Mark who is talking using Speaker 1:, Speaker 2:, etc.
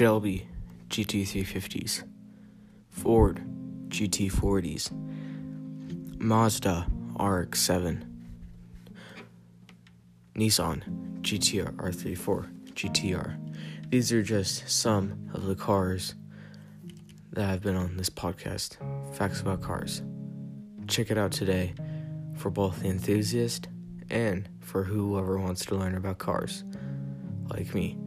Speaker 1: Shelby GT350s, Ford GT40s, Mazda RX7, Nissan GTR R34 GTR. These are just some of the cars that have been on this podcast. Facts about cars. Check it out today for both the enthusiast and for whoever wants to learn about cars, like me.